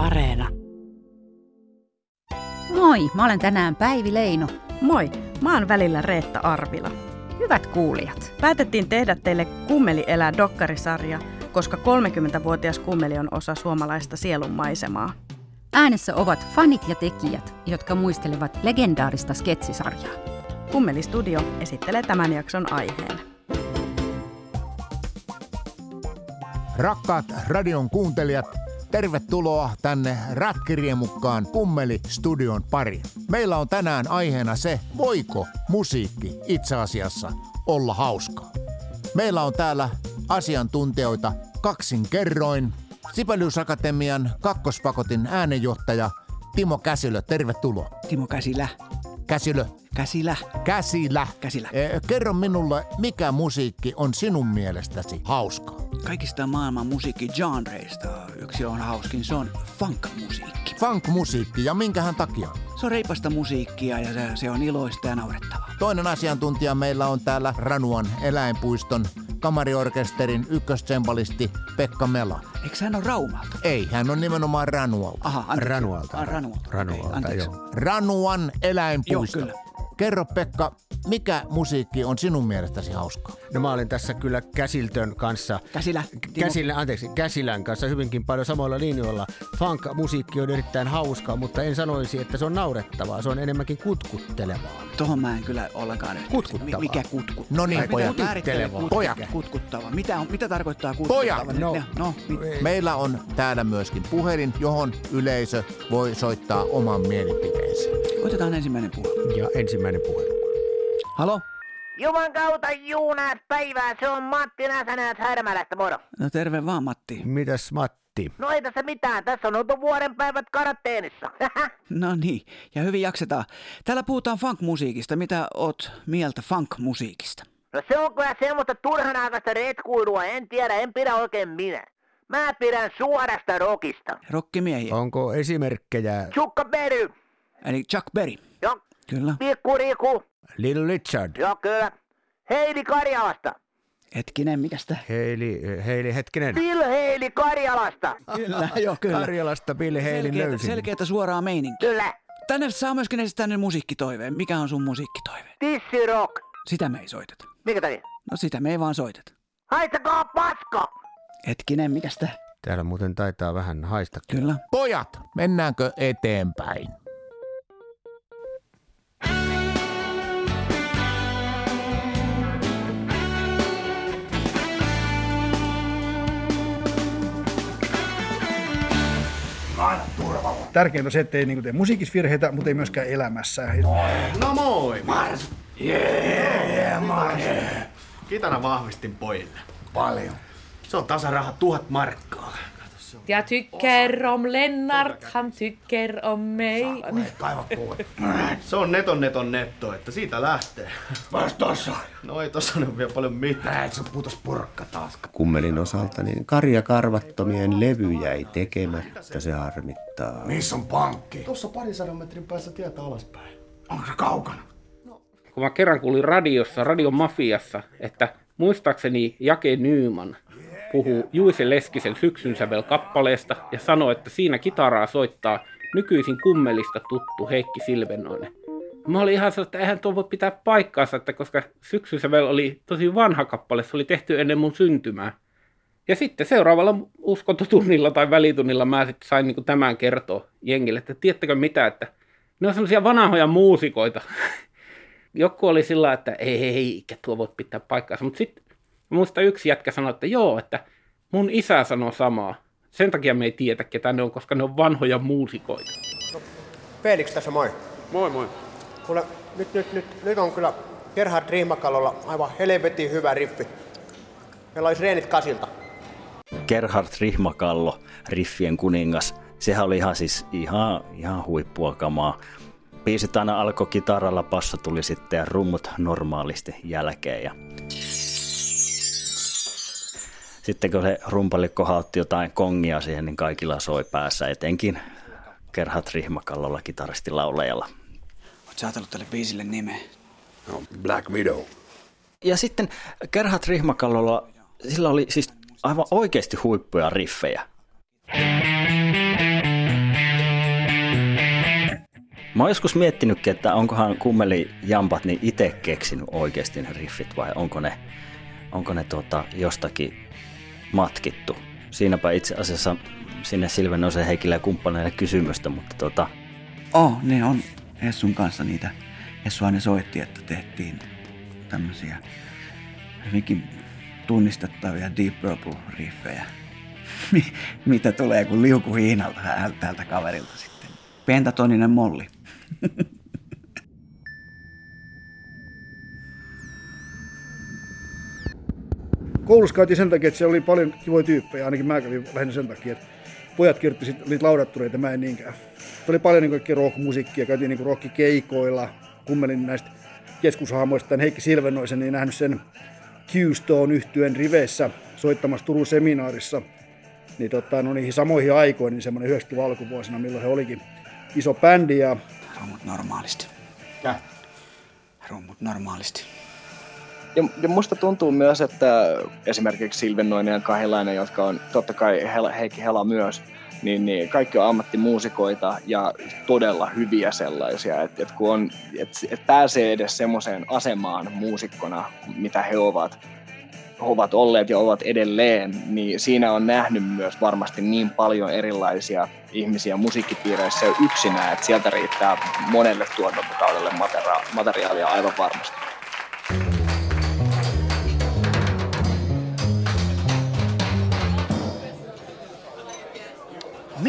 Areena. Moi, mä olen tänään Päivi Leino. Moi, mä oon välillä Reetta Arvila. Hyvät kuulijat. Päätettiin tehdä teille Kummeli elää dokkarisarja, koska 30-vuotias kummeli on osa suomalaista sielun maisemaa. Äänessä ovat fanit ja tekijät, jotka muistelevat legendaarista sketsisarjaa. Kummeli Studio esittelee tämän jakson aiheen. Rakkaat radion kuuntelijat, tervetuloa tänne Rätkiriemukkaan Kummeli Studion pari. Meillä on tänään aiheena se, voiko musiikki itse asiassa olla hauskaa. Meillä on täällä asiantuntijoita kaksin kerroin. Sibelius Akatemian kakkospakotin äänenjohtaja Timo Käsilö, tervetuloa. Timo Käsilä. Käsilö, Käsilä. Käsilä. Käsilä. Eh, kerro minulle, mikä musiikki on sinun mielestäsi hauskaa? Kaikista maailman musiikkigenreista yksi on hauskin, se on funk-musiikki. Funk-musiikki ja minkähän takia? Se on reipasta musiikkia ja se, se on iloista ja naurettavaa. Toinen asiantuntija meillä on täällä Ranuan eläinpuiston kamariorkesterin ykköstsembalisti Pekka Mela. Eikö hän ole Raumalta? Ei, hän on nimenomaan Ranualta. Aha, anteeksi. Ranualta. Ah, Ranualta. Ranualta, Okei, anteeksi. joo. Ranuan eläinpuisto. Joo, kyllä. Kerro Pekka, mikä musiikki on sinun mielestäsi hauskaa? No mä olen tässä kyllä Käsiltön kanssa. Käsilä. Käsilä, anteeksi, Käsilän kanssa hyvinkin paljon samoilla linjoilla. Funk-musiikki on erittäin hauskaa, mutta en sanoisi, että se on naurettavaa. Se on enemmänkin kutkuttelevaa. Tohon mä en kyllä ollenkaan yhdy. Kutkuttavaa. Mi- Mikä kutkuttaa? No niin, pojat. Mitä määrittelee Kutittelevaa. kut- Pojat. Kutkuttava. Mitä, on, mitä tarkoittaa kutkuttava? Pojat. No. no, no mit, Meillä on täällä myöskin puhelin, johon yleisö voi soittaa oman mielipiteensä. Otetaan ensimmäinen puhe. Ja ensimmäinen puhe. Halo? Juman kautta juunaat päivää, se on Matti Näsänäät Härmälästä, moro. No terve vaan Matti. Mitäs Matti? No ei tässä mitään, tässä on oltu vuoden päivät karanteenissa. No niin, ja hyvin jaksetaan. Täällä puhutaan funk-musiikista. Mitä oot mieltä funk-musiikista? no se on kyllä semmoista turhanaikaista retkuilua, en tiedä, en pidä oikein minä. Mä pidän suorasta rokista. Rokkimiehiä. Onko esimerkkejä Chukka Berry, Eli Chuck Berry. joo, Kyllä. Pikku Riku, Little Richard? joo kyllä. Heili Karjalasta, Hetkinen, mikäs tää? Heili, Heili hetkinen. Bill Heili Karjalasta, Kyllä, joo, kyllä. Karjalasta Bill Heilin Selkeätä, löysin. selkeätä suoraa meininkiä. kyllä. Tänne saa myöskin esittää nyt musiikkitoiveen. Mikä on sun musiikkitoive? Tissi Rock, Sitä me ei soiteta. mikä takia? No sitä me ei vaan soiteta. Haistakaa paska! Hetkinen, mikäs tää? Täällä muuten taitaa vähän haista. Kyllä. Pojat, mennäänkö eteenpäin? Tärkeintä on se, että ei niinku tee musiikissa virheitä, mutta ei myöskään elämässä. No moi! Mars! Jee, Mars! Kitara vahvistin pojille. Paljon. Se on tasaraha tuhat markkaa. Jag tycker om Lennart, han tycker om mig. Se on neton neton netto, että siitä lähtee. Vas tossa? No ei tossa ole vielä paljon mitään. Et se putos purkka taas. kummelin osalta, niin Karja Karvattomien levy jäi tekemättä, se harmittaa. Missä on pankki? Tuossa parisadan metrin päässä tietä alaspäin. Onko se kaukana? kun mä kerran kuulin radiossa, radion mafiassa, että muistaakseni Jake Nyman puhuu Juise Leskisen Syksyn kappaleesta ja sanoi, että siinä kitaraa soittaa nykyisin kummelista tuttu Heikki Silvenoinen. Mä olin ihan sellainen, että eihän tuo voi pitää paikkaansa, että koska Syksyn sävel oli tosi vanha kappale, se oli tehty ennen mun syntymää. Ja sitten seuraavalla uskontotunnilla tai välitunnilla mä sitten sain niin tämän kertoa jengille, että tiedättekö mitä, että ne on sellaisia vanhoja muusikoita. Joku oli sillä että ei, ei, ei, tuo voi pitää paikkaansa. Mutta sitten muista yksi jätkä sanoi, että joo, että mun isä sanoi samaa. Sen takia me ei tiedä, ketä ne on, koska ne on vanhoja muusikoita. Felix tässä moi. Moi moi. Kuule, nyt, nyt, nyt, nyt on kyllä Gerhard Riimakalolla aivan helvetin hyvä riffi. Meillä olisi reenit kasilta. Gerhard Rihmakallo, riffien kuningas. Sehän oli ihan siis ihan, ihan huippua kamaa. Biisit aina alkoi kitaralla, basso tuli sitten ja rummut normaalisti jälkeen. Ja... Sitten kun se rumpali kohautti jotain kongia siihen, niin kaikilla soi päässä, etenkin Gerhard Rihmakallolla kitaristi laulajalla. Sä ajatellut tälle biisille nimeä? No, Black Widow. Ja sitten Gerhard Rihmakallolla, sillä oli siis aivan oikeasti huippuja riffejä. Mä oon joskus miettinytkin, että onkohan kummeli jampat niin itse keksinyt oikeasti ne riffit vai onko ne, onko ne tota jostakin matkittu. Siinäpä itse asiassa sinne Silvenoisen Heikille ja kumppaneille kysymystä, mutta tota... Oh, ne on Hessun kanssa niitä. Hessu aina soitti, että tehtiin tämmöisiä hyvinkin tunnistettavia Deep Purple-riffejä. Mitä tulee kuin liuku hiinalta tältä kaverilta sitten. Pentatoninen molli. Koulussa käytiin sen takia, että siellä oli paljon kivoja tyyppejä, ainakin mä kävin lähinnä sen takia, että pojat kirjoitti sitten niitä laudattureita, mä en niinkään. Oli paljon niin kaikkea rock-musiikkia, käytiin niin rockikeikoilla, kummelin näistä keskushaamoista tämän Heikki Silvenoisen, niin nähnyt sen Q-Stone yhtyen riveissä soittamassa Turun seminaarissa. Niin tota, no niihin samoihin aikoihin, niin semmoinen 90 alkuvuosina, milloin he olikin iso bändi. Ja... Rummut normaalisti. Ja? Rummut normaalisti. Ja, ja musta tuntuu myös, että esimerkiksi Silvennoinen ja Kahilainen, jotka on totta kai Heikki Hela myös, niin, niin kaikki on ammattimuusikoita ja todella hyviä sellaisia, että et kun on, et, et pääsee edes semmoiseen asemaan muusikkona, mitä he ovat, ovat olleet ja ovat edelleen, niin siinä on nähnyt myös varmasti niin paljon erilaisia ihmisiä musiikkipiireissä jo yksinään, että sieltä riittää monelle tuotantokaudelle materiaalia aivan varmasti.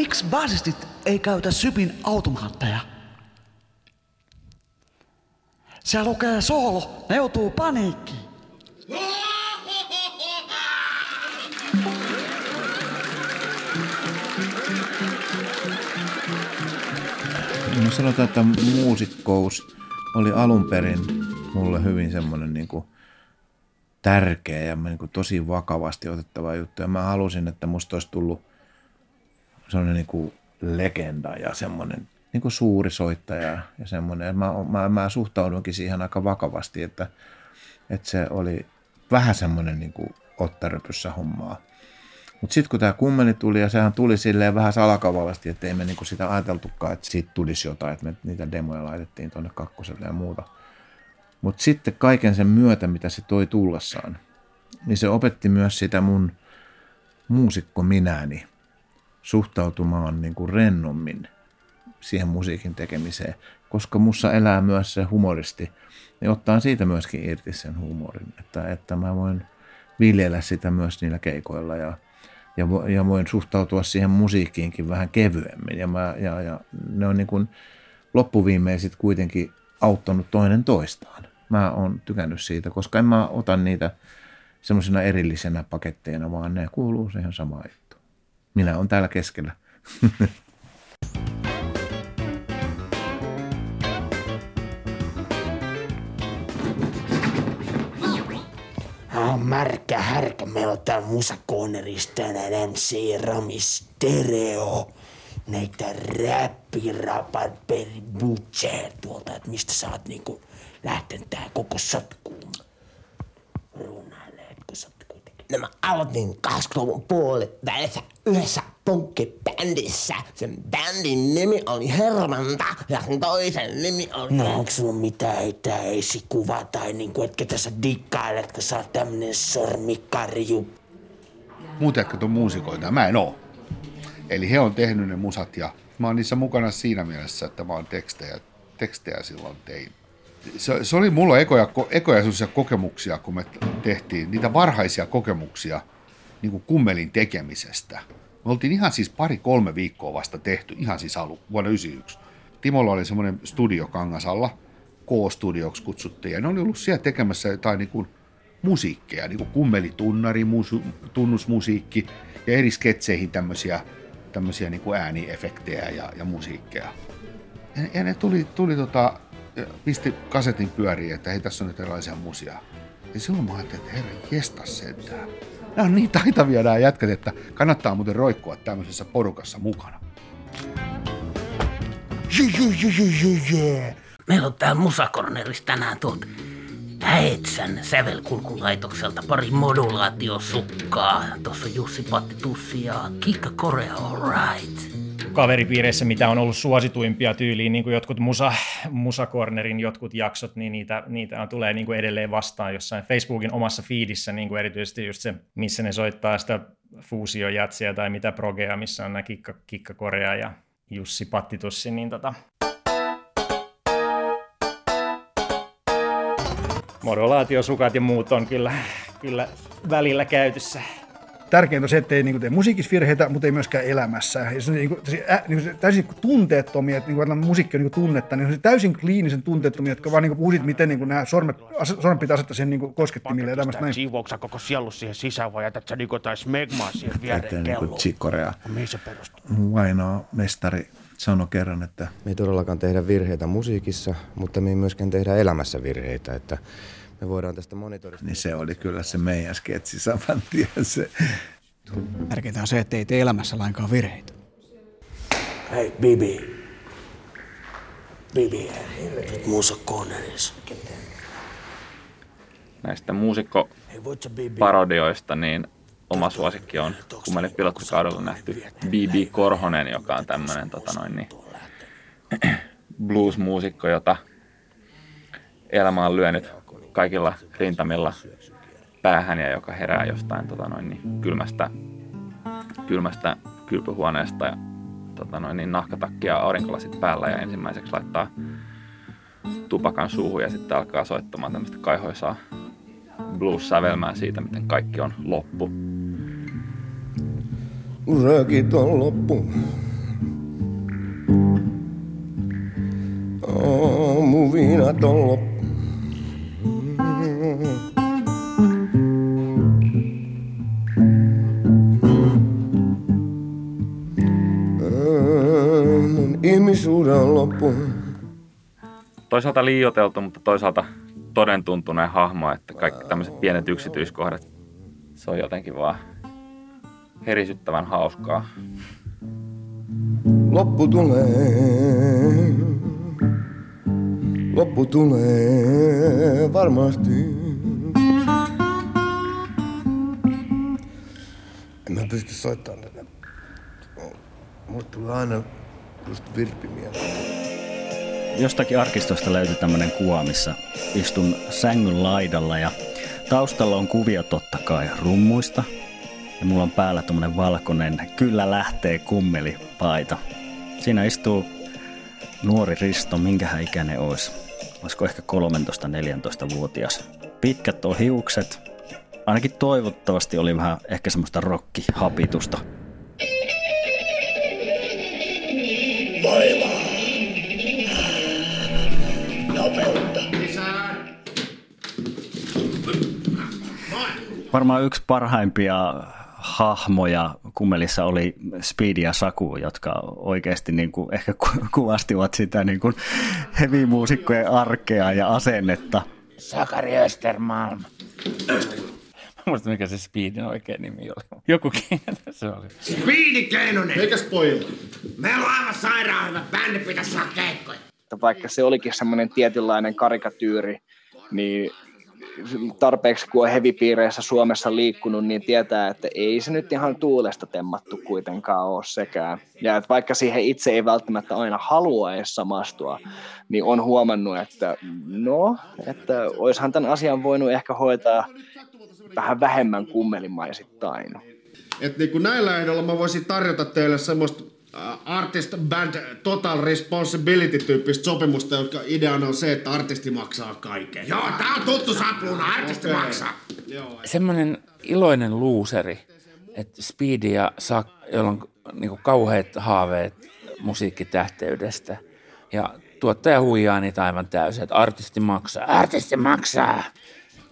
Miksi basistit ei käytä sypin automaatteja? Siellä lukee soolo, ne joutuu paniikkiin. No sanotaan, että muusikkous oli alun perin mulle hyvin semmoinen niin kuin tärkeä ja niin kuin tosi vakavasti otettava juttu. Ja mä halusin, että musta olisi tullut semmoinen niin kuin legenda ja semmoinen niin kuin suuri soittaja ja semmoinen. Mä, mä, mä suhtaudunkin siihen aika vakavasti, että, että se oli vähän semmoinen niin kuin ottaröpyssä hommaa. Mutta sitten kun tämä kummeli tuli, ja sehän tuli silleen vähän salakavallisesti, että ei me niinku sitä ajateltukaan, että siitä tulisi jotain, että me niitä demoja laitettiin tuonne kakkoselle ja muuta. Mutta sitten kaiken sen myötä, mitä se toi tullessaan, niin se opetti myös sitä mun muusikko minäni suhtautumaan niin kuin rennommin siihen musiikin tekemiseen, koska mussa elää myös se humoristi, niin ottaa siitä myöskin irti sen huumorin, että, että mä voin viljellä sitä myös niillä keikoilla ja, ja, ja voin suhtautua siihen musiikkiinkin vähän kevyemmin ja, mä, ja, ja ne on niin kuin loppuviimein kuitenkin auttanut toinen toistaan. Mä oon tykännyt siitä, koska en mä ota niitä semmoisena erillisenä paketteina, vaan ne kuuluu siihen samaan minä olen täällä keskellä. Ah, märkä härkä. Meillä on täällä musakonerissa tänään MC Rami Stereo. Näitä räppirapat butcher tuolta, että mistä sä oot niinku lähtenyt tää koko sotkuun. Runaileetko sä No mä aloitin 20-luvun puolet välissä yhdessä punkkibändissä. Sen bändin nimi oli Hermanta ja sen toisen nimi oli... No onks sulla mitään heittää esikuvaa tai niinku etkä tässä dikkailet, kun sä oot tämmönen sormikarju? Muut jätkät on muusikoita mä en oo. Eli he on tehnyt ne musat ja mä oon niissä mukana siinä mielessä, että mä oon tekstejä, tekstejä silloin tein se, se oli mulla ekoja, ekoja kokemuksia, kun me tehtiin niitä varhaisia kokemuksia niin kuin kummelin tekemisestä. Me oltiin ihan siis pari-kolme viikkoa vasta tehty, ihan siis alu, vuonna 1991. Timolla oli semmoinen studio Kangasalla, K-studioksi kutsuttiin, ja ne oli ollut siellä tekemässä jotain niin kuin musiikkeja, niin kuin kummelitunnari, musu, tunnusmusiikki ja eri sketseihin tämmöisiä, tämmöisiä niin kuin ääniefektejä ja, ja musiikkeja. Ja, ja ne tuli, tuli tota, pisti kasetin pyöriin, että hei tässä on nyt erilaisia musia. Ja silloin mä ajattelin, että herra jesta sentään. Nämä on niin taitavia nämä jätkät, että kannattaa muuten roikkua tämmöisessä porukassa mukana. Meillä on täällä Musakornerissa tänään tuolta Häetsän sävelkulkulaitokselta pari modulaatiosukkaa. Tuossa on Jussi Patti Tussi ja Kikka Korea All Right. Kaveripiireissä, mitä on ollut suosituimpia tyyliin, niin kuin jotkut Musa, Musa Cornerin jotkut jaksot, niin niitä, niitä tulee niin kuin edelleen vastaan jossain Facebookin omassa feedissä, niin kuin erityisesti just se, missä ne soittaa sitä fuusiojatsia tai mitä progea, missä on nämä Kikka, Kikka Korea ja Jussi Pattitussi, niin tota, modulaatiosukat ja muut on kyllä, kyllä välillä käytössä. Tärkeintä on se, että ei niin tee musiikissa virheitä, mutta ei myöskään elämässä. Ja se, niin kuin, se, ä, niin kuin, täysin tunteettomia, että niin kuin, musiikki on niin kuin tunnetta, niin se täysin kliinisen tunteettomia, jotka vaan niin puhusit, miten niin kuin, nämä sormet, sormet pitää asettaa siihen niin koskettimille ja tämmöistä näin. Siivouksa koko sielu siihen sisään vai jätät sä niin jotain smegmaa siihen viereen Että niin kuin kelloon? Chikorea. Mihin se perustuu? Vainoa mestari sanoi kerran, että Me ei todellakaan tehdä virheitä musiikissa, mutta me ei myöskään tehdä elämässä virheitä, että me voidaan tästä monitorista... niin se oli kyllä se meidän sketsi saman tien. Se. Tärkeintä on se, että ei tee elämässä lainkaan virheitä. Hei, Bibi. Bibi, nyt Musa Corneris. näistä muusikkoparodioista, niin oma suosikki on kummeli pilottikaudella nähty B.B. Korhonen, joka on tämmöinen tota noin, niin, blues-muusikko, jota elämä on lyönyt kaikilla rintamilla päähän ja joka herää jostain tota noin, niin, kylmästä, kylmästä kylpyhuoneesta ja tota noin, niin, nahkatakkia aurinkolasit päällä ja ensimmäiseksi laittaa tupakan suuhun ja sitten alkaa soittamaan tämmöistä kaihoisaa blues-sävelmää siitä, miten kaikki on loppu. Röökit on loppu. Aamuviinat on loppu. Toisaalta liioteltu, mutta toisaalta todentuntuneen hahmo, että kaikki tämmöiset pienet yksityiskohdat, se on jotenkin vaan herisyttävän hauskaa. Loppu tulee. Loppu tulee varmasti. En mä pysty soittamaan tätä. Mulle tulee aina just virppi. Jostakin arkistosta löytyi tämmöinen kuva, missä istun sängyn laidalla ja taustalla on kuvia totta kai rummuista. Ja mulla on päällä tämmöinen valkoinen Kyllä lähtee kummeli paita. Siinä istuu nuori Risto, minkähän ikäinen olisi. Olisiko ehkä 13-14-vuotias. Pitkät on hiukset. Ainakin toivottavasti oli vähän ehkä semmoista rokkihapitusta. Voimaa. Varmaan yksi parhaimpia hahmoja kummelissa oli Speedy ja Saku, jotka oikeasti niin kuin ehkä ku- kuvastivat sitä niin kuin heavy-muusikkojen arkea ja asennetta. Sakari Östermalm. Mä muistan, mikä se Speedin oikea nimi oli. Joku se oli. Speedy Keinonen! Eikä spoilla. Meillä on aivan sairaan hyvä bändi, pitäisi saada keikkoja. vaikka se olikin semmoinen tietynlainen karikatyyri, niin tarpeeksi kun on hevipiireissä Suomessa liikkunut, niin tietää, että ei se nyt ihan tuulesta temmattu kuitenkaan ole sekään. Ja että vaikka siihen itse ei välttämättä aina halua edes samastua, niin on huomannut, että no, että oishan tämän asian voinut ehkä hoitaa vähän vähemmän kummelimaisittain. Et niinku näillä ehdoilla mä voisin tarjota teille semmoista artist band total responsibility tyyppistä sopimusta, jonka ideana on se, että artisti maksaa kaiken. Joo, tää on tuttu sapluuna, artisti maksaa. Semmoinen iloinen luuseri, että Speedy ja Sak, jolla on niinku kauheat haaveet musiikkitähteydestä. Ja tuottaja huijaa niitä aivan täysin, että artisti maksaa, artisti maksaa.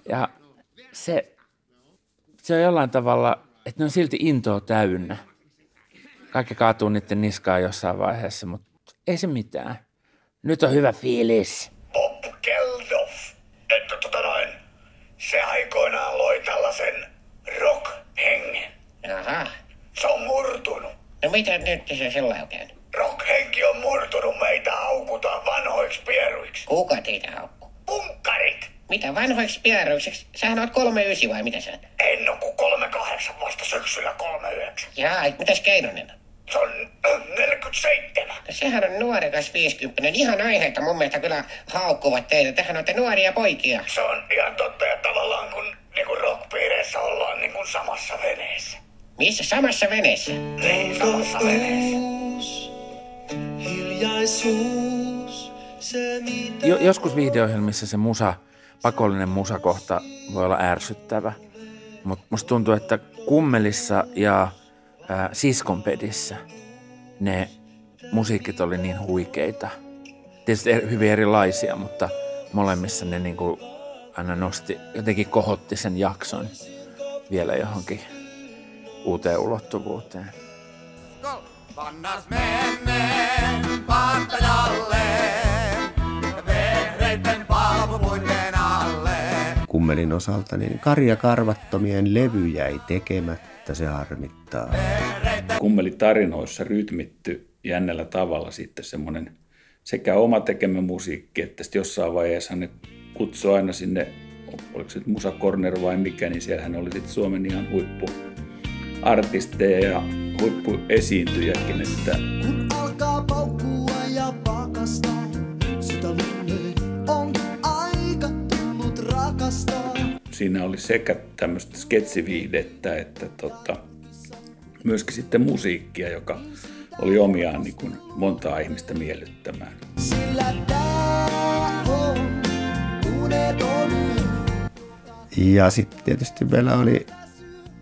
Ja se, se on jollain tavalla, että ne on silti intoa täynnä. Kaikki kaatuu niiden niskaan jossain vaiheessa, mutta ei se mitään. Nyt on hyvä fiilis. Geldof. Että tota noin, se aikoinaan loi tällaisen rock-hengen. Jaha. Se on murtunut. No mitä nyt se sillä on käynyt? Rock-henki on murtunut, meitä haukutaan vanhoiksi pieruiksi. Kuka teitä haukkuu? Punkkarit. Mitä vanhoiksi pieruiksi? Sähän oot kolme ysi vai mitä sä? En oo kuin 38 vasta syksyllä 39. Jaa, mitäs Keinonen? On 27. No sehän on nuorekas 50. Ihan aiheetta mun mielestä kyllä haukkuvat teitä. Tähän olette nuoria poikia. Se on ihan totta ja tavallaan kun niinku rockpiireissä ollaan niinku samassa veneessä. Missä samassa veneessä? Niin, samassa veneessä. Hiljaisuus, se mitä... Jo, joskus videoohjelmissa se musa, pakollinen musakohta voi olla ärsyttävä. Mutta musta tuntuu, että kummelissa ja ää, siskonpedissä ne musiikit oli niin huikeita. Tietysti eri- hyvin erilaisia, mutta molemmissa ne niinku aina nosti, jotenkin kohotti sen jakson vielä johonkin uuteen ulottuvuuteen. Pannas menneen pantajalle, vehreitten palmupuiden alle. Kummelin osalta niin karjakarvattomien levy jäi tekemättä, se harmittaa. Kummelitarinoissa rytmitty jännällä tavalla sitten semmoinen sekä oma tekemä musiikki, että sitten jossain vaiheessa ne kutsui aina sinne, oliko se nyt Musa Corner vai mikä, niin siellähän oli sitten Suomen ihan huippu artisteja ja huippuesiintyjäkin, että Alkaa paukkua ja pakasta, sitä on aika tullut rakastaa. siinä oli sekä tämmöistä sketsiviihdettä että tota, myöskin sitten musiikkia, joka oli omiaan niin kuin montaa ihmistä miellyttämään. Sillä on uneton Ja sitten tietysti meillä oli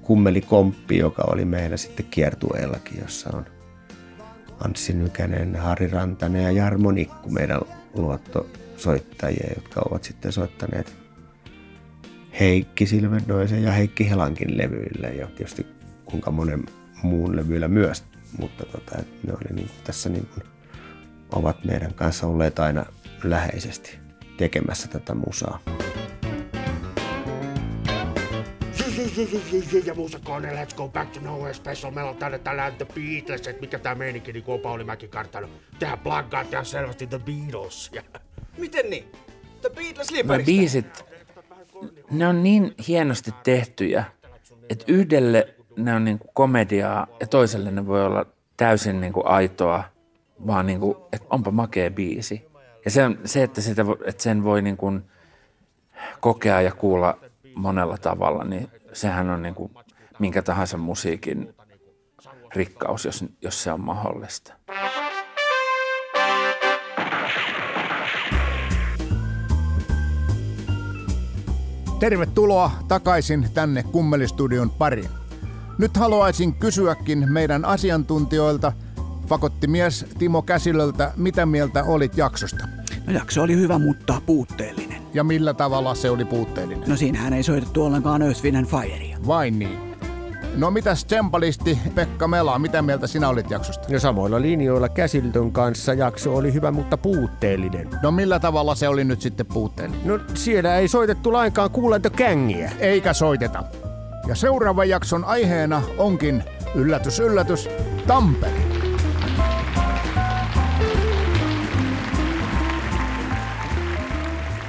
kummelikomppi, joka oli meillä sitten kiertueellakin, jossa on Anssi Nykänen, Harri Rantanen ja Jarmo Nikku, meidän luottosoittajia, jotka ovat sitten soittaneet Heikki Silvennoisen ja Heikki Helankin levyille ja tietysti kuinka monen muun levyillä myös, mutta tota, ne oli niin tässä niin kuin, ovat meidän kanssa olleet aina läheisesti tekemässä tätä musaa. Ja muusakone, let's go back to nowhere special. Meillä on tänne tällä The Beatles, että mikä tää meininki, niin kuin on Pauli Mäki kartannut. Tehdään blaggaa, tehdään selvästi The Beatles. Ja... Miten niin? The Beatles Nämä Liveristä. biisit, ne on niin hienosti tehtyjä, että yhdelle ne on niin kuin komediaa ja toiselle ne voi olla täysin niin kuin aitoa, vaan niin kuin, että onpa makea biisi. Ja se, se että, sitä, että sen voi niin kuin kokea ja kuulla monella tavalla, niin sehän on niin kuin minkä tahansa musiikin rikkaus, jos, jos se on mahdollista. Tervetuloa takaisin tänne Kummelistudion pariin. Nyt haluaisin kysyäkin meidän asiantuntijoilta, fakottimies Timo Käsilöltä, mitä mieltä olit jaksosta? No jakso oli hyvä, mutta puutteellinen. Ja millä tavalla se oli puutteellinen? No siinähän ei soitettu ollenkaan Earth, Wind and Firea. Vain niin. No mitäs tsempalisti Pekka Mela, mitä mieltä sinä olit jaksosta? Ja samoilla linjoilla Käsiltön kanssa jakso oli hyvä, mutta puutteellinen. No millä tavalla se oli nyt sitten puutteellinen? No siellä ei soitettu lainkaan kuulento kängiä. Eikä soiteta. Ja seuraavan jakson aiheena onkin, yllätys yllätys, Tampere.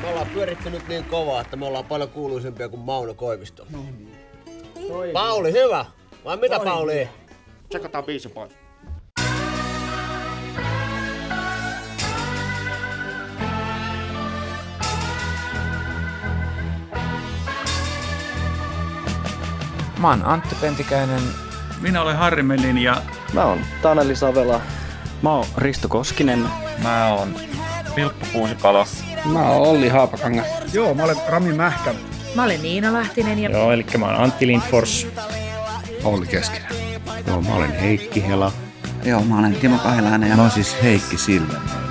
Me ollaan pyöritty nyt niin kovaa, että me ollaan paljon kuuluisempia kuin Mauno Koivisto. No niin. Pauli, hyvä. Vai mitä Toimii. Pauli? Tsekataan biisi pois. Mä oon Antti Pentikäinen. Minä olen Harri Melin ja... Mä oon Taneli Savela. Mä oon Risto Koskinen. Mä oon Vilppu Kuusipalo. Mä oon Olli Haapakangas. Joo, mä olen Rami Mähkä. Mä olen Niina Lahtinen ja... Joo, eli mä oon Antti Lindfors. Olli Keskinen. Joo, mä olen Heikki Hela. Joo, mä olen Timo Kahilainen. Ja... Mä oon siis Heikki Silvennoinen.